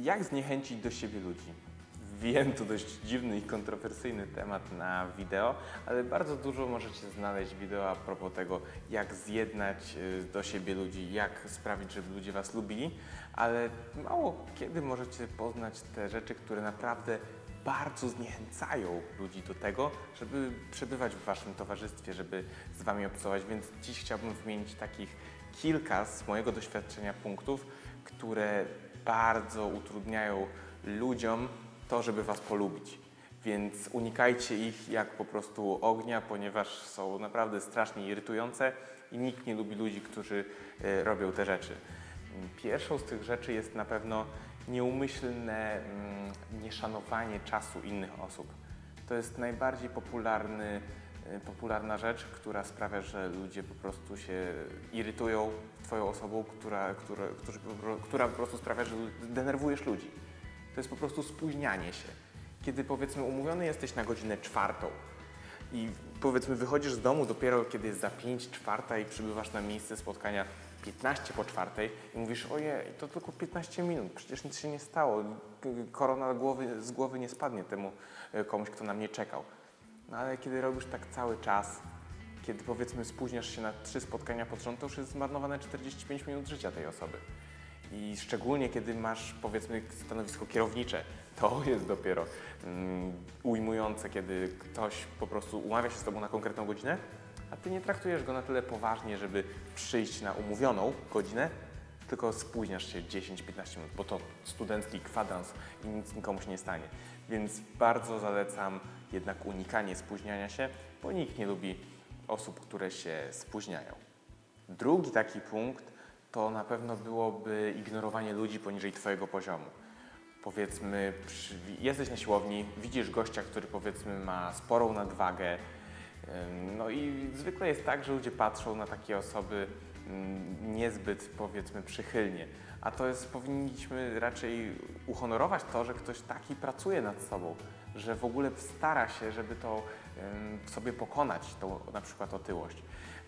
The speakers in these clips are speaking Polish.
Jak zniechęcić do siebie ludzi? Wiem, to dość dziwny i kontrowersyjny temat na wideo, ale bardzo dużo możecie znaleźć wideo a propos tego, jak zjednać y, do siebie ludzi, jak sprawić, żeby ludzie Was lubili, ale mało kiedy możecie poznać te rzeczy, które naprawdę bardzo zniechęcają ludzi do tego, żeby przebywać w Waszym towarzystwie, żeby z Wami obcować, więc dziś chciałbym wymienić takich kilka z mojego doświadczenia punktów, które bardzo utrudniają ludziom to, żeby Was polubić. Więc unikajcie ich jak po prostu ognia, ponieważ są naprawdę strasznie irytujące i nikt nie lubi ludzi, którzy e, robią te rzeczy. Pierwszą z tych rzeczy jest na pewno nieumyślne mm, nieszanowanie czasu innych osób. To jest najbardziej popularny, popularna rzecz, która sprawia, że ludzie po prostu się irytują Twoją osobą, która, która, która po prostu sprawia, że denerwujesz ludzi. To jest po prostu spóźnianie się. Kiedy powiedzmy umówiony jesteś na godzinę czwartą i powiedzmy wychodzisz z domu dopiero kiedy jest za 5 czwarta i przybywasz na miejsce spotkania 15 po czwartej i mówisz ojej, to tylko 15 minut, przecież nic się nie stało, korona głowy, z głowy nie spadnie temu e, komuś, kto na mnie czekał. No ale kiedy robisz tak cały czas, kiedy powiedzmy spóźniasz się na trzy spotkania pod rząd, to już jest zmarnowane 45 minut życia tej osoby. I szczególnie kiedy masz powiedzmy stanowisko kierownicze, to jest dopiero mm, ujmujące, kiedy ktoś po prostu umawia się z tobą na konkretną godzinę, a ty nie traktujesz go na tyle poważnie, żeby przyjść na umówioną godzinę, tylko spóźniasz się 10-15 minut, bo to studencki kwadrans i nic nikomu się nie stanie. Więc bardzo zalecam jednak unikanie spóźniania się, bo nikt nie lubi osób, które się spóźniają. Drugi taki punkt to na pewno byłoby ignorowanie ludzi poniżej Twojego poziomu. Powiedzmy, jesteś na siłowni, widzisz gościa, który powiedzmy ma sporą nadwagę, no i zwykle jest tak, że ludzie patrzą na takie osoby niezbyt powiedzmy przychylnie. A to jest, powinniśmy raczej uhonorować to, że ktoś taki pracuje nad sobą, że w ogóle stara się, żeby to sobie pokonać, tą na przykład otyłość.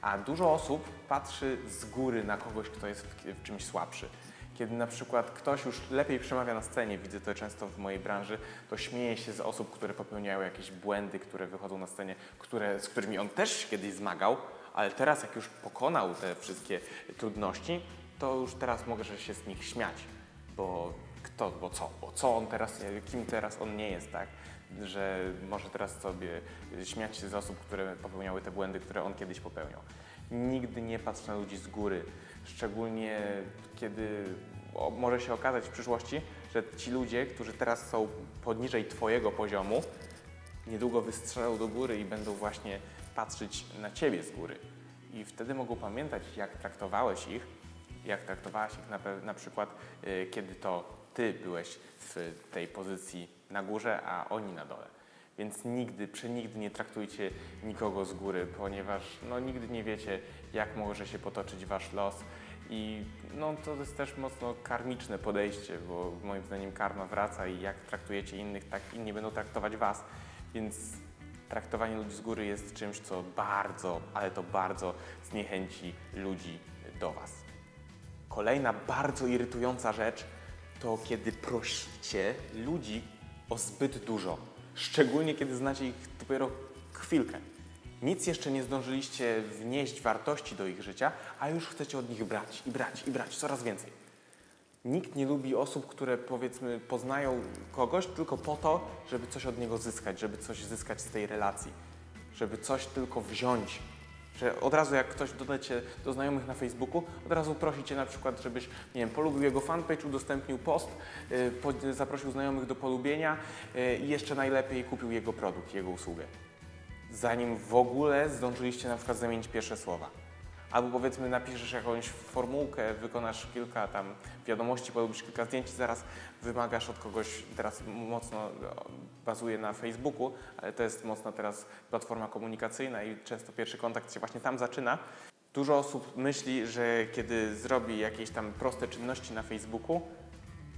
A dużo osób patrzy z góry na kogoś, kto jest w, w czymś słabszy. Kiedy na przykład ktoś już lepiej przemawia na scenie, widzę to często w mojej branży, to śmieje się z osób, które popełniają jakieś błędy, które wychodzą na scenie, które, z którymi on też się kiedyś zmagał, ale teraz jak już pokonał te wszystkie trudności, to już teraz mogę się z nich śmiać, bo kto, bo co, bo co on teraz, kim teraz on nie jest, tak? Że może teraz sobie śmiać się z osób, które popełniały te błędy, które on kiedyś popełniał. Nigdy nie patrz na ludzi z góry, szczególnie kiedy może się okazać w przyszłości, że ci ludzie, którzy teraz są poniżej Twojego poziomu, niedługo wystrzelą do góry i będą właśnie patrzeć na Ciebie z góry. I wtedy mogą pamiętać, jak traktowałeś ich, jak traktowałaś ich na, na przykład, y, kiedy to Ty byłeś w tej pozycji na górze, a oni na dole. Więc nigdy, przenigdy nie traktujcie nikogo z góry, ponieważ no, nigdy nie wiecie, jak może się potoczyć Wasz los. I no, to jest też mocno karmiczne podejście, bo moim zdaniem karma wraca i jak traktujecie innych, tak inni będą traktować Was. Więc traktowanie ludzi z góry jest czymś, co bardzo, ale to bardzo zniechęci ludzi do Was. Kolejna bardzo irytująca rzecz to kiedy prosicie ludzi o zbyt dużo. Szczególnie kiedy znacie ich dopiero chwilkę. Nic jeszcze nie zdążyliście wnieść wartości do ich życia, a już chcecie od nich brać i brać i brać coraz więcej. Nikt nie lubi osób, które powiedzmy poznają kogoś tylko po to, żeby coś od niego zyskać, żeby coś zyskać z tej relacji, żeby coś tylko wziąć. Że od razu jak ktoś doda cię do znajomych na Facebooku, od razu prosi cię na przykład, żebyś, nie wiem, polubił jego fanpage, udostępnił post, po- zaprosił znajomych do polubienia yy, i jeszcze najlepiej kupił jego produkt, jego usługę. Zanim w ogóle zdążyliście na przykład zamienić pierwsze słowa. Albo powiedzmy napiszesz jakąś formułkę, wykonasz kilka tam wiadomości, polubisz kilka zdjęć zaraz wymagasz od kogoś, teraz mocno bazuje na Facebooku, ale to jest mocno teraz platforma komunikacyjna i często pierwszy kontakt się właśnie tam zaczyna. Dużo osób myśli, że kiedy zrobi jakieś tam proste czynności na Facebooku,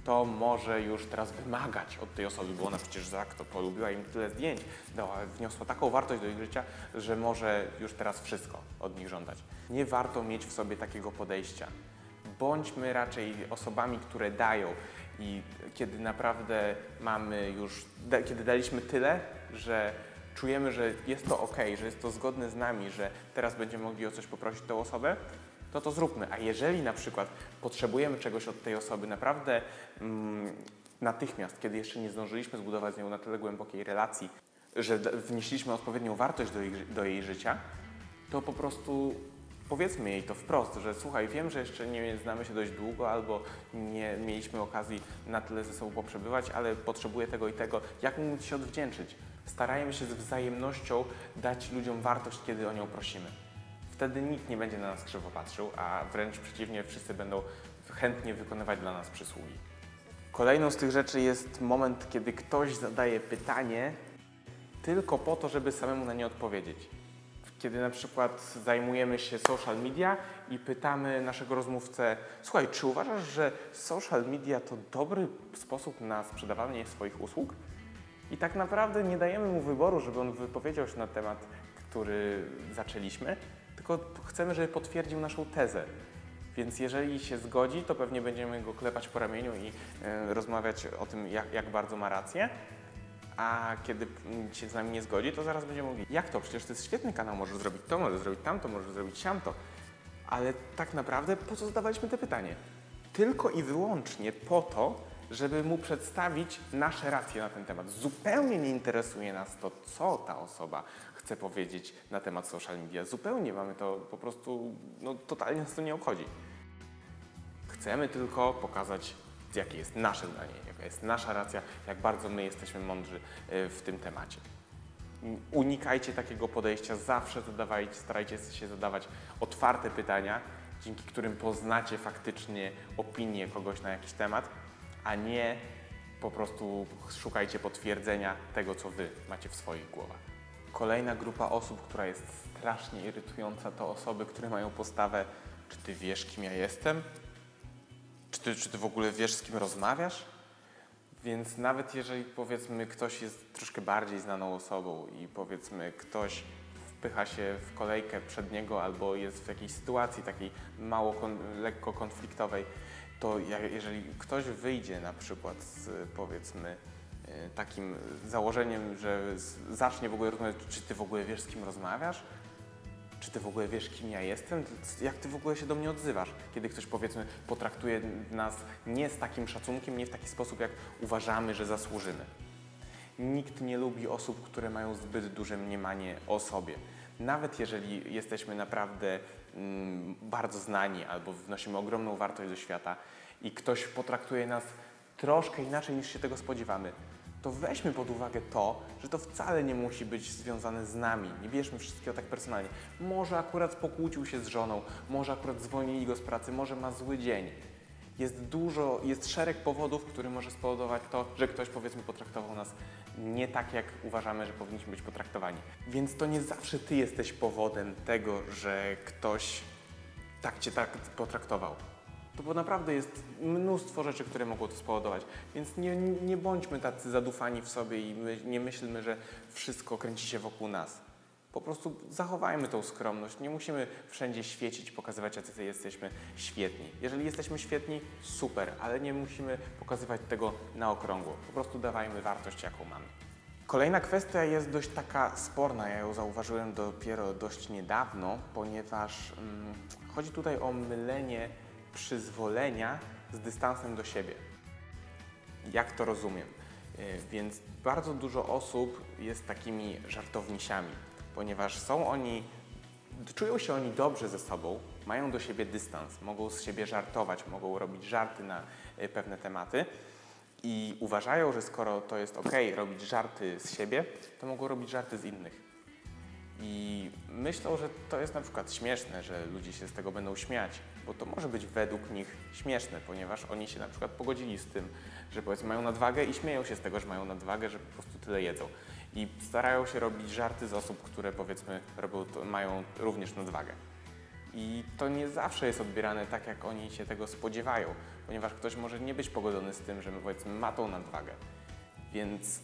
to może już teraz wymagać od tej osoby, bo ona przecież za to polubiła im tyle zdjęć, dała, wniosła taką wartość do ich życia, że może już teraz wszystko od nich żądać. Nie warto mieć w sobie takiego podejścia. Bądźmy raczej osobami, które dają. I kiedy naprawdę mamy już, da, kiedy daliśmy tyle, że czujemy, że jest to ok, że jest to zgodne z nami, że teraz będziemy mogli o coś poprosić tę osobę, to to zróbmy. A jeżeli na przykład potrzebujemy czegoś od tej osoby naprawdę mm, natychmiast, kiedy jeszcze nie zdążyliśmy zbudować z nią na tyle głębokiej relacji, że wnieśliśmy odpowiednią wartość do jej, do jej życia, to po prostu powiedzmy jej to wprost, że słuchaj, wiem, że jeszcze nie znamy się dość długo albo nie mieliśmy okazji na tyle ze sobą poprzebywać, ale potrzebuję tego i tego. Jak Ci się odwdzięczyć? Starajmy się z wzajemnością dać ludziom wartość, kiedy o nią prosimy. Wtedy nikt nie będzie na nas krzywo patrzył, a wręcz przeciwnie, wszyscy będą chętnie wykonywać dla nas przysługi. Kolejną z tych rzeczy jest moment, kiedy ktoś zadaje pytanie tylko po to, żeby samemu na nie odpowiedzieć. Kiedy na przykład zajmujemy się social media i pytamy naszego rozmówcę, słuchaj, czy uważasz, że social media to dobry sposób na sprzedawanie swoich usług? I tak naprawdę nie dajemy mu wyboru, żeby on wypowiedział się na temat, który zaczęliśmy, tylko chcemy, żeby potwierdził naszą tezę. Więc jeżeli się zgodzi, to pewnie będziemy go klepać po ramieniu i e, rozmawiać o tym, jak, jak bardzo ma rację. A kiedy się z nami nie zgodzi, to zaraz będziemy mówili, jak to? Przecież to jest świetny kanał, możesz zrobić to, możesz zrobić tamto, możesz zrobić siamto. Ale tak naprawdę po co zadawaliśmy te pytanie? Tylko i wyłącznie po to, żeby mu przedstawić nasze racje na ten temat. Zupełnie nie interesuje nas to, co ta osoba chce powiedzieć na temat social media. Zupełnie mamy to po prostu, no totalnie nas to nie obchodzi. Chcemy tylko pokazać, jakie jest nasze zdanie, jaka jest nasza racja, jak bardzo my jesteśmy mądrzy y, w tym temacie. Unikajcie takiego podejścia, zawsze zadawajcie, starajcie się zadawać otwarte pytania, dzięki którym poznacie faktycznie opinię kogoś na jakiś temat, a nie po prostu szukajcie potwierdzenia tego, co wy macie w swoich głowach. Kolejna grupa osób, która jest strasznie irytująca, to osoby, które mają postawę, czy ty wiesz, kim ja jestem? Czy ty, czy ty w ogóle wiesz, z kim rozmawiasz? Więc nawet jeżeli powiedzmy ktoś jest troszkę bardziej znaną osobą i powiedzmy ktoś wpycha się w kolejkę przed niego albo jest w jakiejś sytuacji takiej mało kon, lekko konfliktowej, to jeżeli ktoś wyjdzie na przykład z powiedzmy takim założeniem, że zacznie w ogóle rozmawiać, czy ty w ogóle wiesz, z kim rozmawiasz? Czy ty w ogóle wiesz, kim ja jestem? Jak ty w ogóle się do mnie odzywasz? Kiedy ktoś, powiedzmy, potraktuje nas nie z takim szacunkiem, nie w taki sposób, jak uważamy, że zasłużymy. Nikt nie lubi osób, które mają zbyt duże mniemanie o sobie. Nawet jeżeli jesteśmy naprawdę mm, bardzo znani albo wnosimy ogromną wartość do świata i ktoś potraktuje nas troszkę inaczej niż się tego spodziewamy, to weźmy pod uwagę to, że to wcale nie musi być związane z nami. Nie bierzmy wszystkiego tak personalnie. Może akurat pokłócił się z żoną, może akurat zwolnili go z pracy, może ma zły dzień. Jest dużo, jest szereg powodów, który może spowodować to, że ktoś powiedzmy potraktował nas nie tak, jak uważamy, że powinniśmy być potraktowani. Więc to nie zawsze ty jesteś powodem tego, że ktoś tak cię tak potraktował. To bo naprawdę jest mnóstwo rzeczy, które mogło to spowodować. Więc nie, nie bądźmy tacy zadufani w sobie i my, nie myślmy, że wszystko kręci się wokół nas. Po prostu zachowajmy tą skromność. Nie musimy wszędzie świecić, pokazywać, jacy jesteśmy świetni. Jeżeli jesteśmy świetni, super, ale nie musimy pokazywać tego na okrągło. Po prostu dawajmy wartość, jaką mamy. Kolejna kwestia jest dość taka sporna. Ja ją zauważyłem dopiero dość niedawno, ponieważ mm, chodzi tutaj o mylenie przyzwolenia z dystansem do siebie. Jak to rozumiem? Y, Więc bardzo dużo osób jest takimi żartownisiami, ponieważ są oni, czują się oni dobrze ze sobą, mają do siebie dystans, mogą z siebie żartować, mogą robić żarty na y, pewne tematy i uważają, że skoro to jest ok robić żarty z siebie, to mogą robić żarty z innych. I myślą, że to jest na przykład śmieszne, że ludzie się z tego będą śmiać, bo to może być według nich śmieszne, ponieważ oni się na przykład pogodzili z tym, że powiedzmy mają nadwagę i śmieją się z tego, że mają nadwagę, że po prostu tyle jedzą. I starają się robić żarty z osób, które powiedzmy robią mają również nadwagę. I to nie zawsze jest odbierane tak, jak oni się tego spodziewają, ponieważ ktoś może nie być pogodzony z tym, że powiedzmy ma tą nadwagę. Więc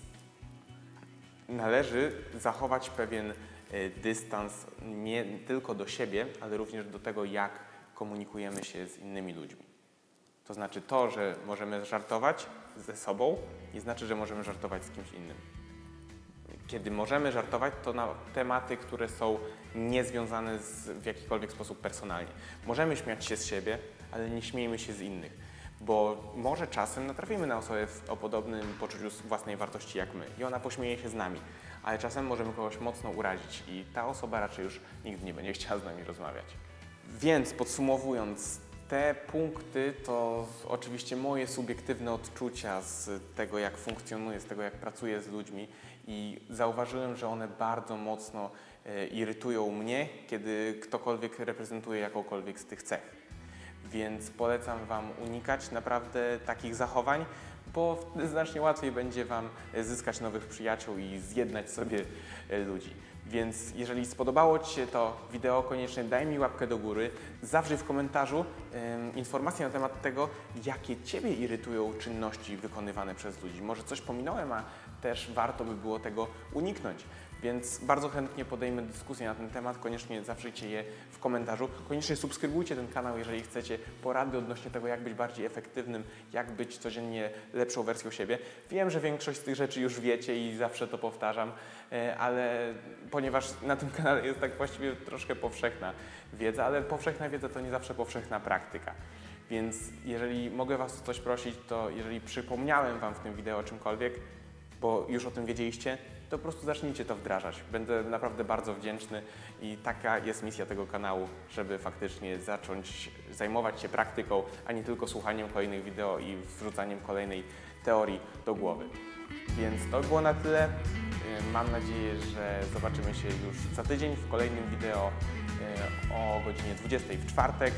należy zachować pewien dystans nie tylko do siebie, ale również do tego, jak komunikujemy się z innymi ludźmi. To znaczy to, że możemy żartować ze sobą, nie znaczy, że możemy żartować z kimś innym. Kiedy możemy żartować, to na tematy, które są niezwiązane z, w jakikolwiek sposób personalnie. Możemy śmiać się z siebie, ale nie śmiejmy się z innych, bo może czasem natrafimy na osobę w- o podobnym poczuciu własnej wartości jak my i ona pośmieje się z nami, ale czasem możemy kogoś mocno urazić i ta osoba raczej już nigdy nie będzie chciała z nami rozmawiać. Więc podsumowując, te punkty to oczywiście moje subiektywne odczucia z tego, jak funkcjonuję, z tego, jak pracuję z ludźmi i zauważyłem, że one bardzo mocno e, irytują mnie, kiedy ktokolwiek reprezentuje jakąkolwiek z tych cech. Więc polecam Wam unikać naprawdę takich zachowań, bo znacznie łatwiej będzie Wam zyskać nowych przyjaciół i zjednać sobie e, ludzi. Więc jeżeli spodobało Ci się to wideo, koniecznie daj mi łapkę do góry. Zawrzyj w komentarzu em, informacje na temat tego, jakie Ciebie irytują czynności wykonywane przez ludzi. Może coś pominąłem, a też warto by było tego uniknąć. Więc bardzo chętnie podejmę dyskusję na ten temat. Koniecznie zawrzyjcie je w komentarzu. Koniecznie subskrybujcie ten kanał, jeżeli chcecie porady odnośnie tego, jak być bardziej efektywnym, jak być codziennie lepszą wersją siebie. Wiem, że większość z tych rzeczy już wiecie i zawsze to powtarzam, e, ale ponieważ na tym kanale jest tak właściwie troszkę powszechna wiedza, ale powszechna wiedza to nie zawsze powszechna praktyka. Więc jeżeli mogę Was o coś prosić, to jeżeli przypomniałem Wam w tym wideo o czymkolwiek, bo już o tym wiedzieliście, to po prostu zacznijcie to wdrażać. Będę naprawdę bardzo wdzięczny i taka jest misja tego kanału, żeby faktycznie zacząć zajmować się praktyką, a nie tylko słuchaniem kolejnych wideo i wrzucaniem kolejnej teorii do głowy. Więc to było na tyle. Yy, Mam nadzieję, że zobaczymy się już za tydzień w kolejnym wideo yy, o godzinie 20 w czwartek.